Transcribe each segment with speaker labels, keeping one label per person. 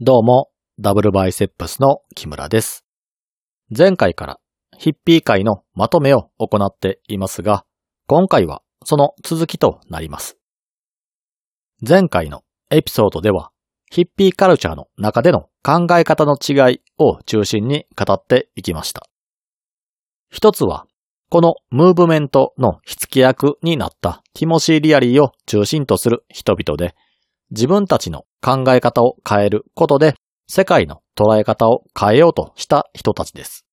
Speaker 1: どうも、ダブルバイセップスの木村です。前回からヒッピー会のまとめを行っていますが、今回はその続きとなります。前回のエピソードでは、ヒッピーカルチャーの中での考え方の違いを中心に語っていきました。一つは、このムーブメントの火付け役になったティモシー・リアリーを中心とする人々で、自分たちの考え方を変えることで、世界の捉え方を変えようとした人たちです。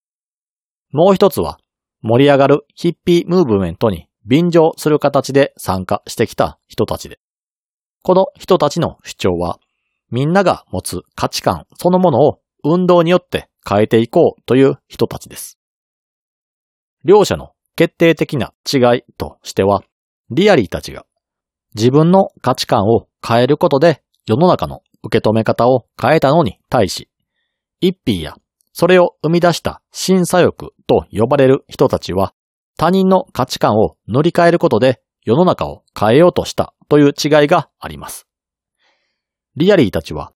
Speaker 1: もう一つは、盛り上がるヒッピームーブメントに便乗する形で参加してきた人たちで、この人たちの主張は、みんなが持つ価値観そのものを運動によって変えていこうという人たちです。両者の決定的な違いとしては、リアリーたちが自分の価値観を変えることで世の中の受け止め方を変えたのに対し、一匹やそれを生み出した審査欲と呼ばれる人たちは他人の価値観を乗り換えることで世の中を変えようとしたという違いがあります。リアリーたちは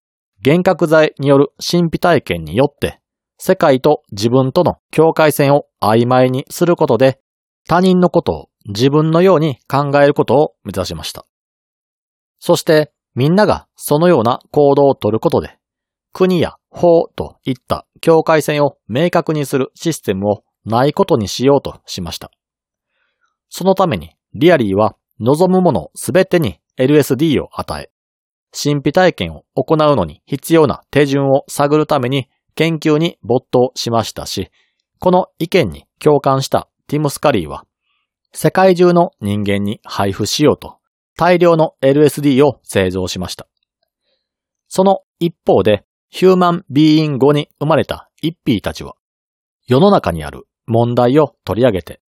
Speaker 1: 幻覚剤による神秘体験によって世界と自分との境界線を曖昧にすることで他人のことを自分のように考えることを目指しました。そしてみんながそのような行動をとることで国や法といった境界線を明確にするシステムをないことにしようとしました。そのためにリアリーは望むものすべてに LSD を与え、神秘体験を行うのに必要な手順を探るために研究に没頭しましたし、この意見に共感したティム・スカリーは、世界中の人間に配布しようと大量の LSD を製造しました。その一方で、ヒューマンビーイン後に生まれた一匹たちは、世の中にある問題を取り上げて、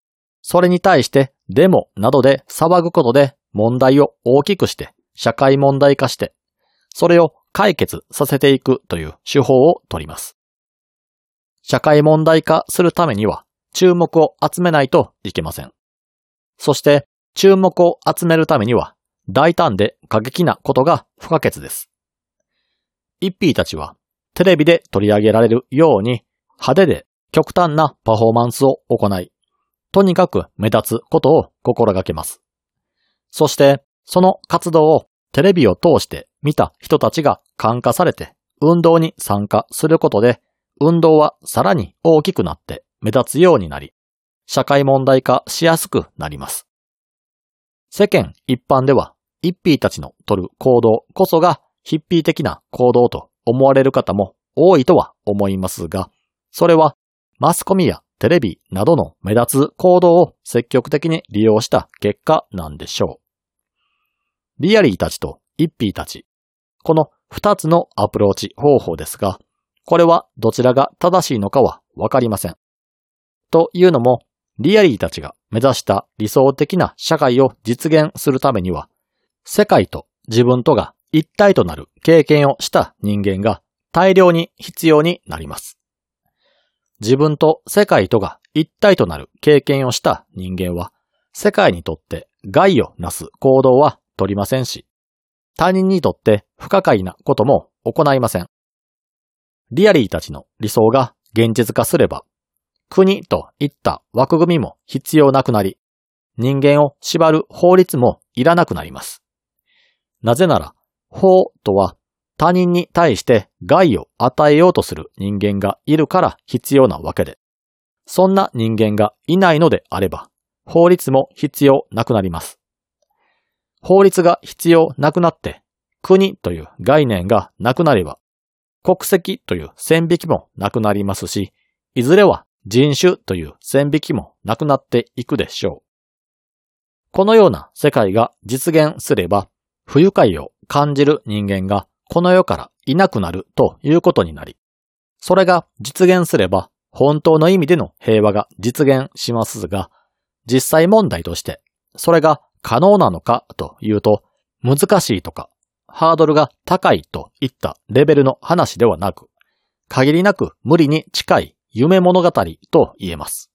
Speaker 1: それに対してデモなどで騒ぐことで問題を大きくして社会問題化して、それを解決させていくという手法を取ります。社会問題化するためには注目を集めないといけません。そして注目を集めるためには大胆で過激なことが不可欠です。一匹たちはテレビで取り上げられるように派手で極端なパフォーマンスを行い、とにかく目立つことを心がけます。そしてその活動をテレビを通して見た人たちが感化されて運動に参加することで運動はさらに大きくなって目立つようになり、社会問題化しやすくなります。世間一般では、一匹たちの取る行動こそがヒッピー的な行動と思われる方も多いとは思いますが、それはマスコミやテレビなどの目立つ行動を積極的に利用した結果なんでしょう。リアリーたちと一匹たち、この二つのアプローチ方法ですが、これはどちらが正しいのかはわかりません。というのも、リアリーたちが目指した理想的な社会を実現するためには、世界と自分とが一体となる経験をした人間が大量に必要になります。自分と世界とが一体となる経験をした人間は、世界にとって害をなす行動は取りませんし、他人にとって不可解なことも行いません。リアリーたちの理想が現実化すれば、国といった枠組みも必要なくなり、人間を縛る法律もいらなくなります。なぜなら、法とは他人に対して害を与えようとする人間がいるから必要なわけで、そんな人間がいないのであれば、法律も必要なくなります。法律が必要なくなって、国という概念がなくなれば、国籍という線引きもなくなりますし、いずれは人種という線引きもなくなっていくでしょう。このような世界が実現すれば、不愉快を感じる人間がこの世からいなくなるということになり、それが実現すれば本当の意味での平和が実現しますが、実際問題として、それが可能なのかというと、難しいとか、ハードルが高いといったレベルの話ではなく、限りなく無理に近い夢物語と言えます。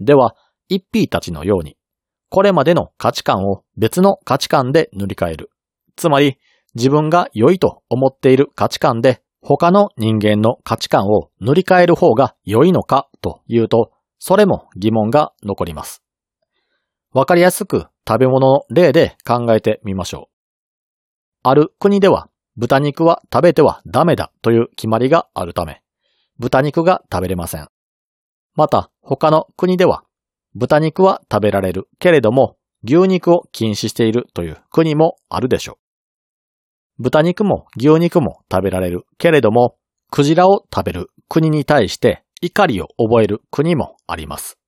Speaker 1: では、一匹たちのように、これまでの価値観を別の価値観で塗り替える。つまり、自分が良いと思っている価値観で他の人間の価値観を塗り替える方が良いのかというと、それも疑問が残ります。わかりやすく食べ物の例で考えてみましょう。ある国では豚肉は食べてはダメだという決まりがあるため、豚肉が食べれません。また他の国では豚肉は食べられるけれども牛肉を禁止しているという国もあるでしょう。豚肉も牛肉も食べられるけれども、クジラを食べる国に対して怒りを覚える国もあります。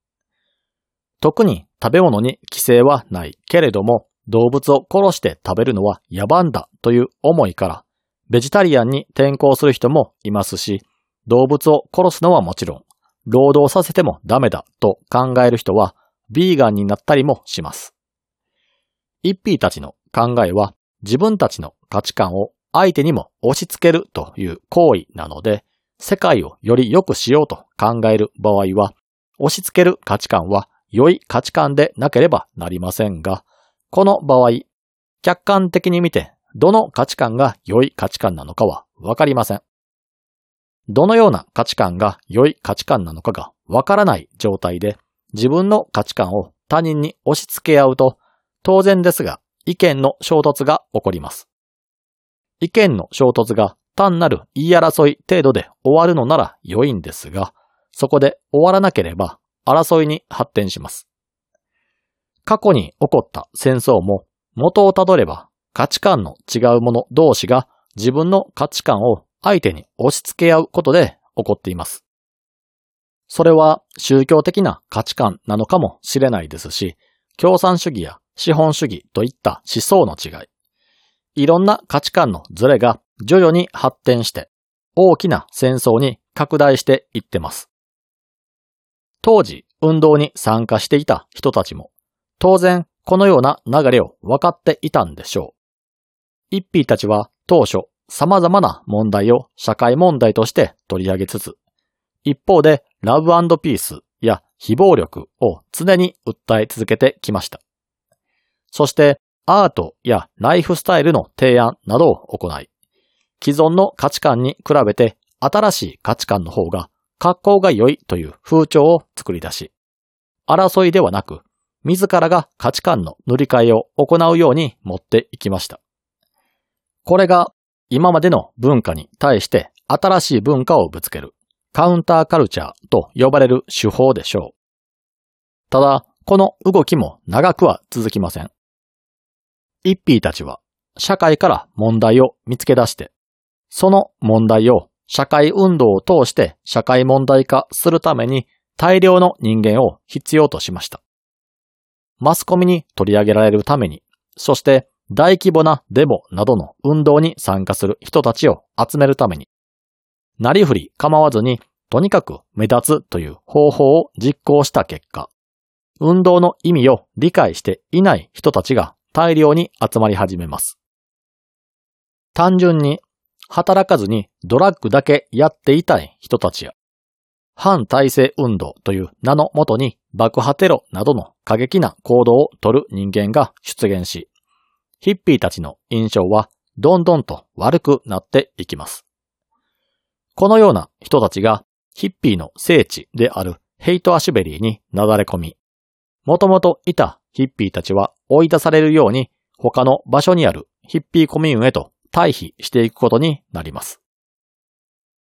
Speaker 1: 特に食べ物に規制はないけれども、動物を殺して食べるのは野蛮だという思いから、ベジタリアンに転向する人もいますし、動物を殺すのはもちろん、労働させてもダメだと考える人は、ビーガンになったりもします。一匹たちの考えは、自分たちの価値観を相手にも押し付けるという行為なので、世界をより良くしようと考える場合は、押し付ける価値観は良い価値観でなければなりませんが、この場合、客観的に見てどの価値観が良い価値観なのかはわかりません。どのような価値観が良い価値観なのかがわからない状態で自分の価値観を他人に押し付け合うと当然ですが意見の衝突が起こります。意見の衝突が単なる言い争い程度で終わるのなら良いんですが、そこで終わらなければ争いに発展します。過去に起こった戦争も元をたどれば価値観の違う者同士が自分の価値観を相手に押し付け合うことで起こっています。それは宗教的な価値観なのかもしれないですし、共産主義や資本主義といった思想の違い、いろんな価値観のズレが徐々に発展して大きな戦争に拡大していってます。当時運動に参加していた人たちも当然このような流れを分かっていたんでしょう。一匹たちは当初様々な問題を社会問題として取り上げつつ、一方でラブピースや非暴力を常に訴え続けてきました。そしてアートやライフスタイルの提案などを行い、既存の価値観に比べて新しい価値観の方が格好が良いという風潮を作り出し、争いではなく、自らが価値観の塗り替えを行うように持っていきました。これが今までの文化に対して新しい文化をぶつけるカウンターカルチャーと呼ばれる手法でしょう。ただ、この動きも長くは続きません。一匹たちは社会から問題を見つけ出して、その問題を社会運動を通して社会問題化するために大量の人間を必要としました。マスコミに取り上げられるために、そして大規模なデモなどの運動に参加する人たちを集めるために、なりふり構わずにとにかく目立つという方法を実行した結果、運動の意味を理解していない人たちが大量に集まり始めます。単純に働かずにドラッグだけやっていたい人たちや、反体制運動という名のもとに爆破テロなどの過激な行動をとる人間が出現し、ヒッピーたちの印象はどんどんと悪くなっていきます。このような人たちがヒッピーの聖地であるヘイトアシュベリーになだれ込み、もともといたヒッピーたちは追い出されるように他の場所にあるヒッピーコミューンへと退避していくことになります。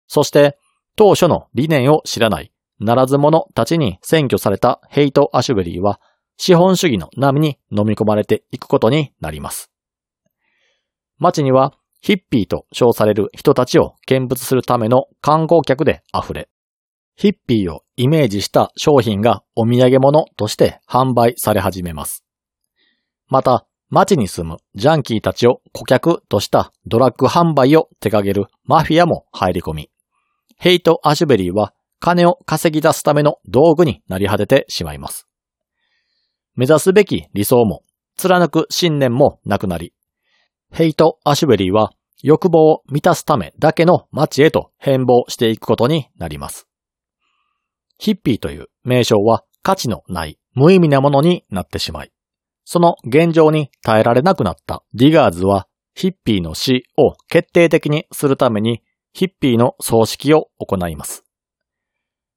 Speaker 1: そして当初の理念を知らないならず者たちに占拠されたヘイト・アシュベリーは資本主義の波に飲み込まれていくことになります。街にはヒッピーと称される人たちを見物するための観光客で溢れ、ヒッピーをイメージした商品がお土産物として販売され始めます。また、街に住むジャンキーたちを顧客としたドラッグ販売を手掛けるマフィアも入り込み、ヘイト・アシュベリーは金を稼ぎ出すための道具になり果ててしまいます。目指すべき理想も、貫く信念もなくなり、ヘイト・アシュベリーは欲望を満たすためだけの街へと変貌していくことになります。ヒッピーという名称は価値のない無意味なものになってしまい、その現状に耐えられなくなったディガーズはヒッピーの死を決定的にするためにヒッピーの葬式を行います。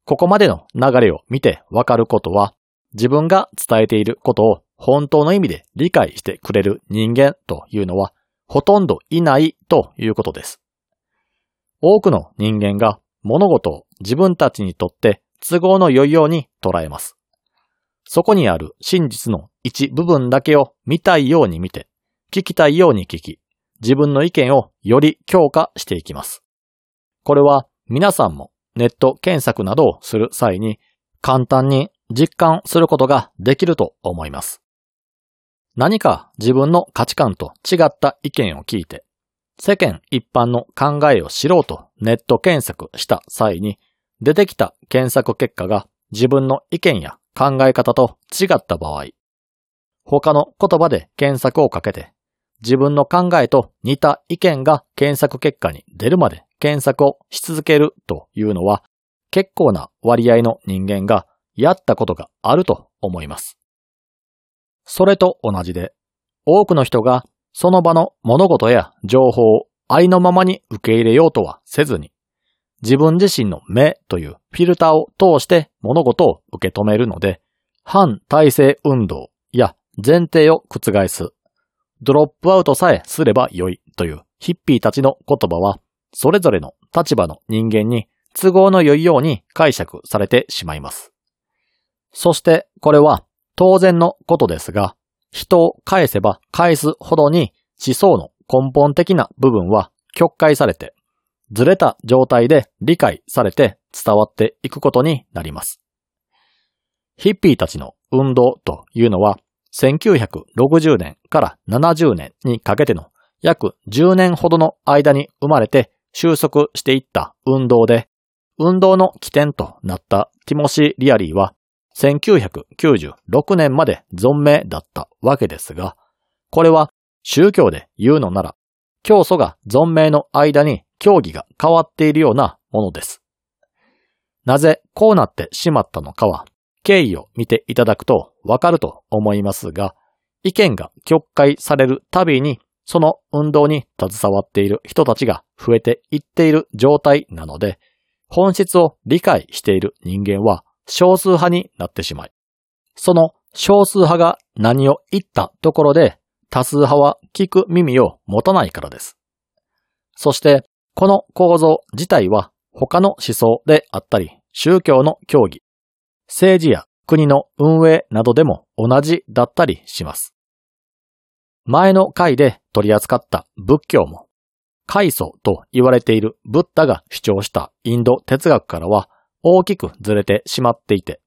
Speaker 1: ここまでの流れを見てわかることは、自分が伝えていることを本当の意味で理解してくれる人間というのはほとんどいないということです。多くの人間が物事を自分たちにとって都合の良いように捉えます。そこにある真実の一部分だけを見たいように見て、聞きたいように聞き、自分の意見をより強化していきます。これは皆さんもネット検索などをする際に簡単に実感することができると思います。何か自分の価値観と違った意見を聞いて、世間一般の考えを知ろうとネット検索した際に出てきた検索結果が自分の意見や考え方と違った場合、他の言葉で検索をかけて自分の考えと似た意見が検索結果に出るまで検索をし続けるというのは結構な割合の人間がやったことがあると思います。それと同じで多くの人がその場の物事や情報をありのままに受け入れようとはせずに自分自身の目というフィルターを通して物事を受け止めるので反体制運動や前提を覆すドロップアウトさえすれば良いというヒッピーたちの言葉は、それぞれの立場の人間に都合の良いように解釈されてしまいます。そしてこれは当然のことですが、人を返せば返すほどに思想の根本的な部分は曲解されて、ずれた状態で理解されて伝わっていくことになります。ヒッピーたちの運動というのは1960年から70年にかけての約10年ほどの間に生まれて収束していった運動で、運動の起点となったティモシー・リアリーは1996年まで存命だったわけですが、これは宗教で言うのなら、教祖が存命の間に教義が変わっているようなものです。なぜこうなってしまったのかは経緯を見ていただくとわかると思いますが、意見が曲解されるたびに、その運動に携わっている人たちが増えていっている状態なので、本質を理解している人間は少数派になってしまい、その少数派が何を言ったところで多数派は聞く耳を持たないからです。そして、この構造自体は他の思想であったり、宗教の教義、政治や国の運営などでも同じだったりします。前の回で取り扱った仏教も、階層と言われているブッダが主張したインド哲学からは大きくずれてしまっていて、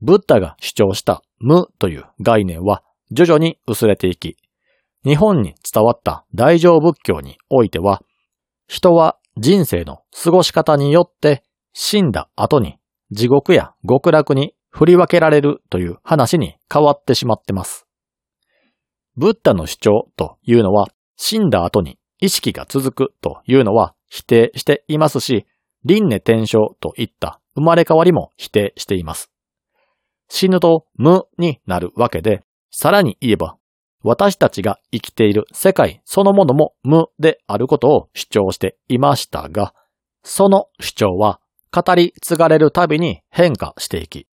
Speaker 1: ブッダが主張した無という概念は徐々に薄れていき、日本に伝わった大乗仏教においては、人は人生の過ごし方によって死んだ後に地獄や極楽に振り分けられるという話に変わってしまってます。ブッダの主張というのは死んだ後に意識が続くというのは否定していますし、輪廻転生といった生まれ変わりも否定しています。死ぬと無になるわけで、さらに言えば、私たちが生きている世界そのものも無であることを主張していましたが、その主張は語り継がれるたびに変化していき、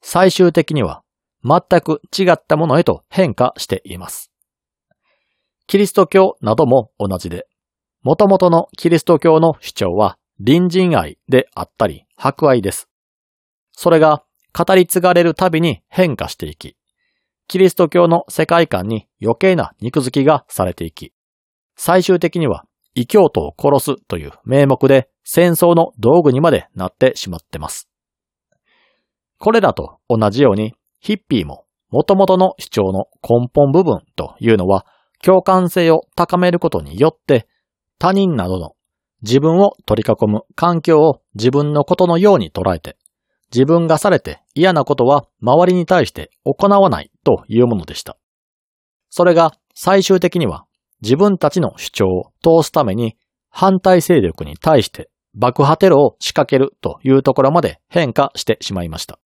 Speaker 1: 最終的には全く違ったものへと変化しています。キリスト教なども同じで、元々のキリスト教の主張は隣人愛であったり博愛です。それが語り継がれるたびに変化していき、キリスト教の世界観に余計な肉付きがされていき、最終的には異教徒を殺すという名目で戦争の道具にまでなってしまってます。これらと同じように、ヒッピーも元々の主張の根本部分というのは、共感性を高めることによって、他人などの自分を取り囲む環境を自分のことのように捉えて、自分がされて嫌なことは周りに対して行わないというものでした。それが最終的には自分たちの主張を通すために反対勢力に対して爆破テロを仕掛けるというところまで変化してしまいました。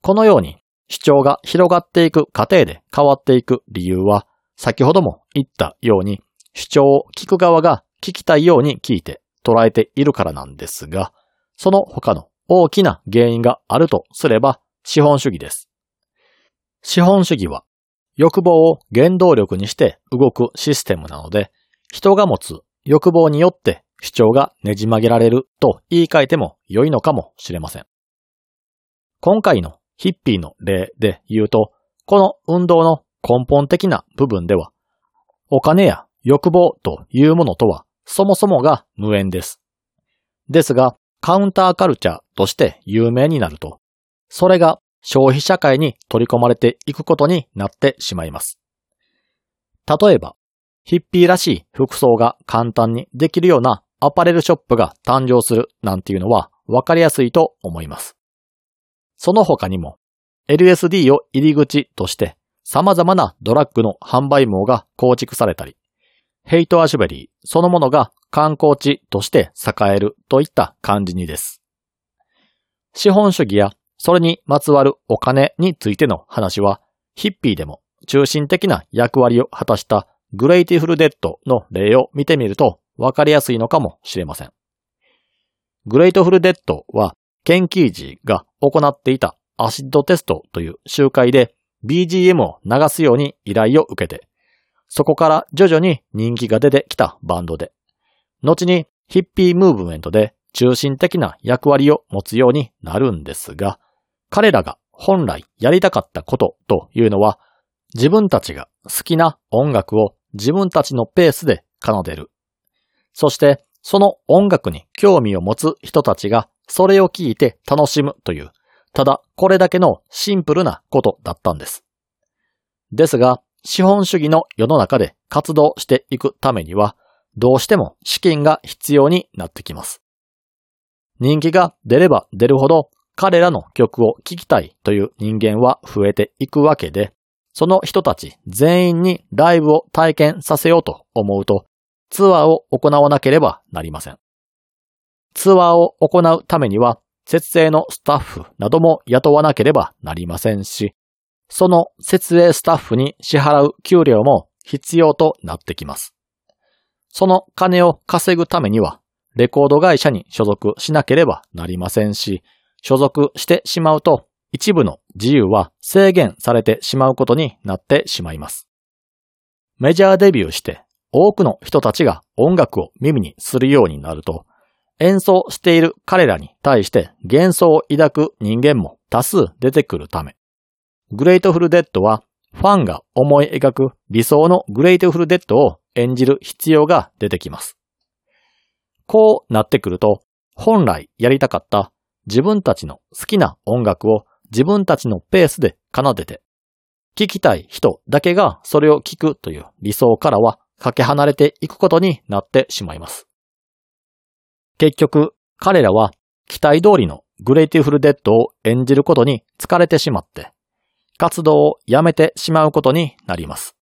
Speaker 1: このように主張が広がっていく過程で変わっていく理由は先ほども言ったように、主張を聞く側が聞きたいように聞いて捉えているからなんですが、その他の大きな原因があるとすれば資本主義です。資本主義は欲望を原動力にして動くシステムなので、人が持つ欲望によって主張がねじ曲げられると言い換えても良いのかもしれません。今回のヒッピーの例で言うと、この運動の根本的な部分では、お金や欲望というものとはそもそもが無縁です。ですが、カウンターカルチャーとして有名になると、それが消費社会に取り込まれていくことになってしまいます。例えば、ヒッピーらしい服装が簡単にできるようなアパレルショップが誕生するなんていうのはわかりやすいと思います。その他にも LSD を入り口として様々なドラッグの販売網が構築されたり、ヘイトアシュベリーそのものが観光地として栄えるといった感じにです。資本主義やそれにまつわるお金についての話は、ヒッピーでも中心的な役割を果たしたグレイトフルデッドの例を見てみるとわかりやすいのかもしれません。グレイトフルデッドは、ケンキージが行っていたアシッドテストという集会で BGM を流すように依頼を受けて、そこから徐々に人気が出てきたバンドで、後にヒッピームーブメントで中心的な役割を持つようになるんですが、彼らが本来やりたかったことというのは、自分たちが好きな音楽を自分たちのペースで奏でる。そして、その音楽に興味を持つ人たちがそれを聞いて楽しむという、ただこれだけのシンプルなことだったんです。ですが、資本主義の世の中で活動していくためには、どうしても資金が必要になってきます。人気が出れば出るほど彼らの曲を聴きたいという人間は増えていくわけで、その人たち全員にライブを体験させようと思うと、ツアーを行わなければなりません。ツアーを行うためには、設営のスタッフなども雇わなければなりませんし、その設営スタッフに支払う給料も必要となってきます。その金を稼ぐためには、レコード会社に所属しなければなりませんし、所属してしまうと一部の自由は制限されてしまうことになってしまいます。メジャーデビューして多くの人たちが音楽を耳にするようになると、演奏している彼らに対して幻想を抱く人間も多数出てくるため、グレートフルデッドはファンが思い描く理想のグレートフルデッドを演じる必要が出てきます。こうなってくると、本来やりたかった自分たちの好きな音楽を自分たちのペースで奏でて、聴きたい人だけがそれを聴くという理想からはかけ離れていくことになってしまいます。結局、彼らは期待通りのグレイティフルデッドを演じることに疲れてしまって、活動をやめてしまうことになります。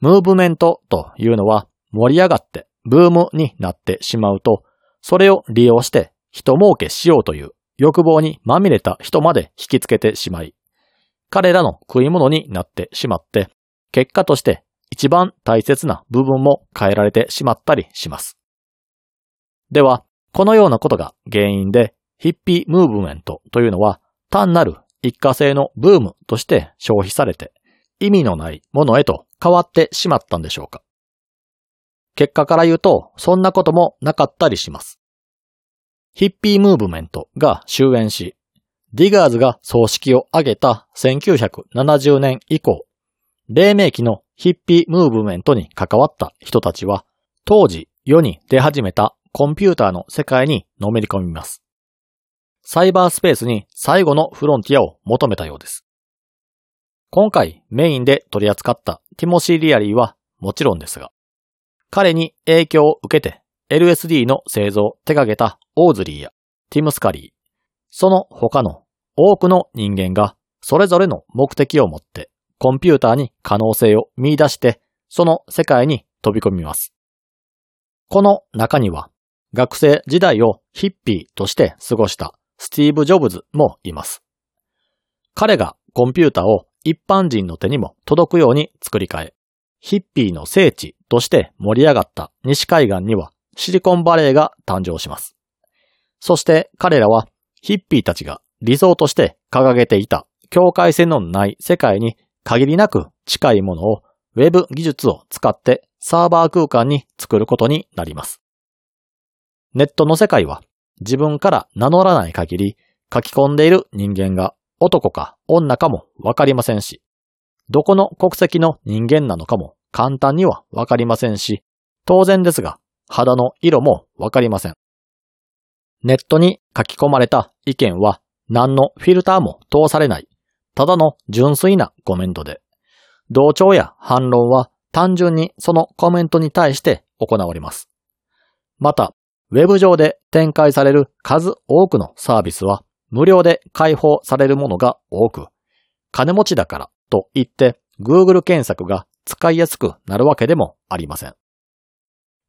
Speaker 1: ムーブメントというのは盛り上がってブームになってしまうと、それを利用して人儲けしようという欲望にまみれた人まで引きつけてしまい、彼らの食い物になってしまって、結果として一番大切な部分も変えられてしまったりします。では、このようなことが原因で、ヒッピームーブメントというのは単なる一過性のブームとして消費されて、意味のないものへと変わってしまったんでしょうか結果から言うと、そんなこともなかったりします。ヒッピームーブメントが終焉し、ディガーズが葬式を挙げた1970年以降、黎明期のヒッピームーブメントに関わった人たちは、当時世に出始めたコンピューターの世界にのめり込みます。サイバースペースに最後のフロンティアを求めたようです。今回メインで取り扱ったティモシー・リアリーはもちろんですが、彼に影響を受けて LSD の製造を手掛けたオーズリーやティム・スカリー、その他の多くの人間がそれぞれの目的を持ってコンピューターに可能性を見出して、その世界に飛び込みます。この中には、学生時代をヒッピーとして過ごしたスティーブ・ジョブズもいます。彼がコンピュータを一般人の手にも届くように作り変え、ヒッピーの聖地として盛り上がった西海岸にはシリコンバレーが誕生します。そして彼らはヒッピーたちが理想として掲げていた境界線のない世界に限りなく近いものをウェブ技術を使ってサーバー空間に作ることになります。ネットの世界は自分から名乗らない限り書き込んでいる人間が男か女かもわかりませんし、どこの国籍の人間なのかも簡単にはわかりませんし、当然ですが肌の色もわかりません。ネットに書き込まれた意見は何のフィルターも通されない、ただの純粋なコメントで、同調や反論は単純にそのコメントに対して行われます。また、ウェブ上で展開される数多くのサービスは無料で開放されるものが多く、金持ちだからと言って Google 検索が使いやすくなるわけでもありません。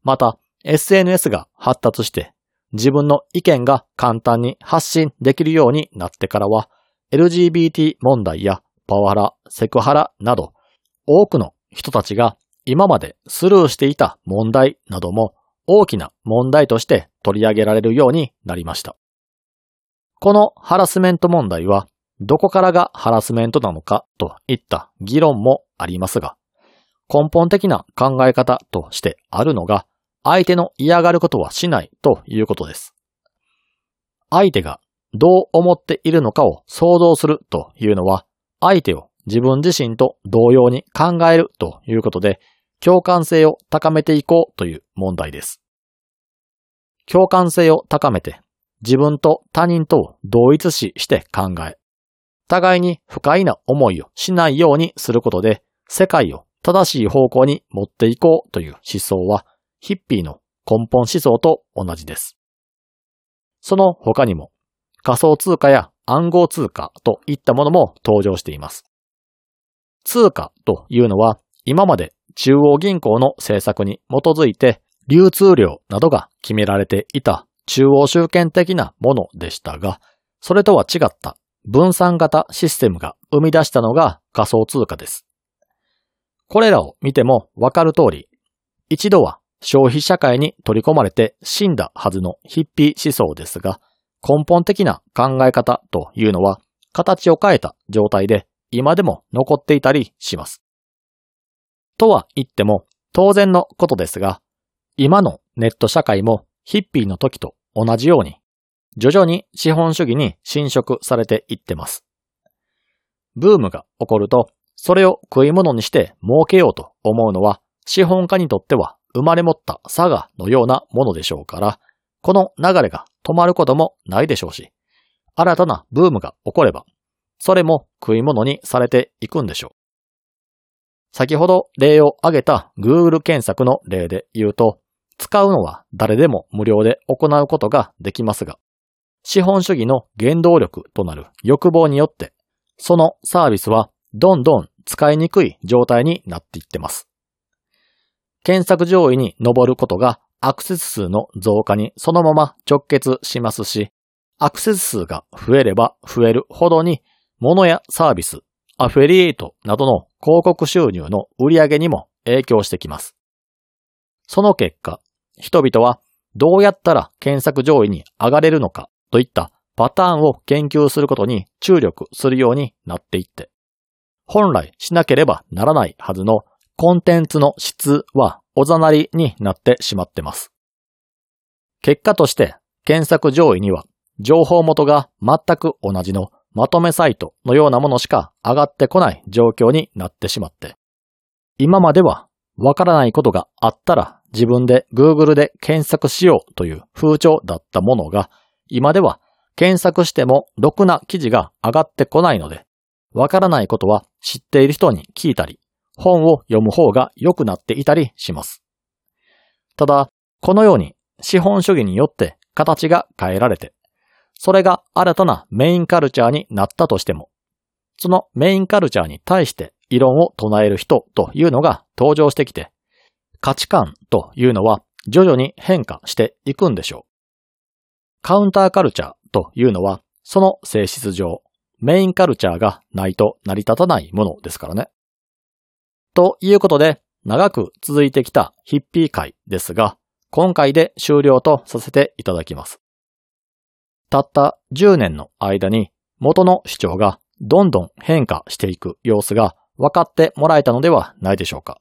Speaker 1: また、SNS が発達して自分の意見が簡単に発信できるようになってからは、LGBT 問題やパワハラ、セクハラなど、多くの人たちが今までスルーしていた問題なども大きな問題として取り上げられるようになりました。このハラスメント問題は、どこからがハラスメントなのかといった議論もありますが、根本的な考え方としてあるのが、相手の嫌がることはしないということです。相手がどう思っているのかを想像するというのは、相手を自分自身と同様に考えるということで、共感性を高めていこうという問題です。共感性を高めて、自分と他人とを同一視して考え、互いに不快な思いをしないようにすることで、世界を正しい方向に持っていこうという思想は、ヒッピーの根本思想と同じです。その他にも仮想通貨や暗号通貨といったものも登場しています。通貨というのは今まで中央銀行の政策に基づいて流通量などが決められていた中央集権的なものでしたが、それとは違った分散型システムが生み出したのが仮想通貨です。これらを見てもわかる通り、一度は消費社会に取り込まれて死んだはずのヒッピー思想ですが、根本的な考え方というのは形を変えた状態で今でも残っていたりします。とは言っても当然のことですが、今のネット社会もヒッピーの時と同じように徐々に資本主義に侵食されていってます。ブームが起こると、それを食い物にして儲けようと思うのは資本家にとっては生まれ持った差がのようなものでしょうから、この流れが止まることもないでしょうし、新たなブームが起これば、それも食い物にされていくんでしょう。先ほど例を挙げた Google 検索の例で言うと、使うのは誰でも無料で行うことができますが、資本主義の原動力となる欲望によって、そのサービスはどんどん使いにくい状態になっていってます。検索上位に上ることがアクセス数の増加にそのまま直結しますし、アクセス数が増えれば増えるほどに、物やサービス、アフェリエイトなどの広告収入の売り上げにも影響してきます。その結果、人々はどうやったら検索上位に上がれるのかといったパターンを研究することに注力するようになっていって、本来しなければならないはずのコンテンツの質はおざなりになってしまってます。結果として検索上位には情報元が全く同じのまとめサイトのようなものしか上がってこない状況になってしまって、今まではわからないことがあったら自分で Google で検索しようという風潮だったものが、今では検索してもろくな記事が上がってこないので、わからないことは知っている人に聞いたり、本を読む方が良くなっていたりします。ただ、このように資本主義によって形が変えられて、それが新たなメインカルチャーになったとしても、そのメインカルチャーに対して異論を唱える人というのが登場してきて、価値観というのは徐々に変化していくんでしょう。カウンターカルチャーというのは、その性質上、メインカルチャーがないと成り立たないものですからね。ということで、長く続いてきたヒッピー会ですが、今回で終了とさせていただきます。たった10年の間に元の主張がどんどん変化していく様子が分かってもらえたのではないでしょうか。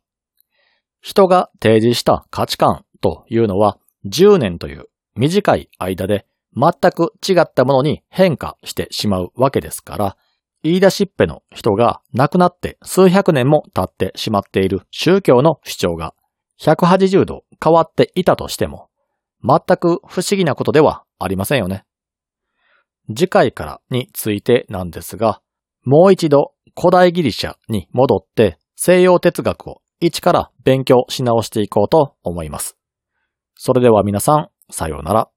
Speaker 1: 人が提示した価値観というのは10年という短い間で全く違ったものに変化してしまうわけですから、言い出しっぺの人が亡くなって数百年も経ってしまっている宗教の主張が180度変わっていたとしても、全く不思議なことではありませんよね。次回からについてなんですが、もう一度古代ギリシャに戻って西洋哲学を一から勉強し直していこうと思います。それでは皆さん、さようなら。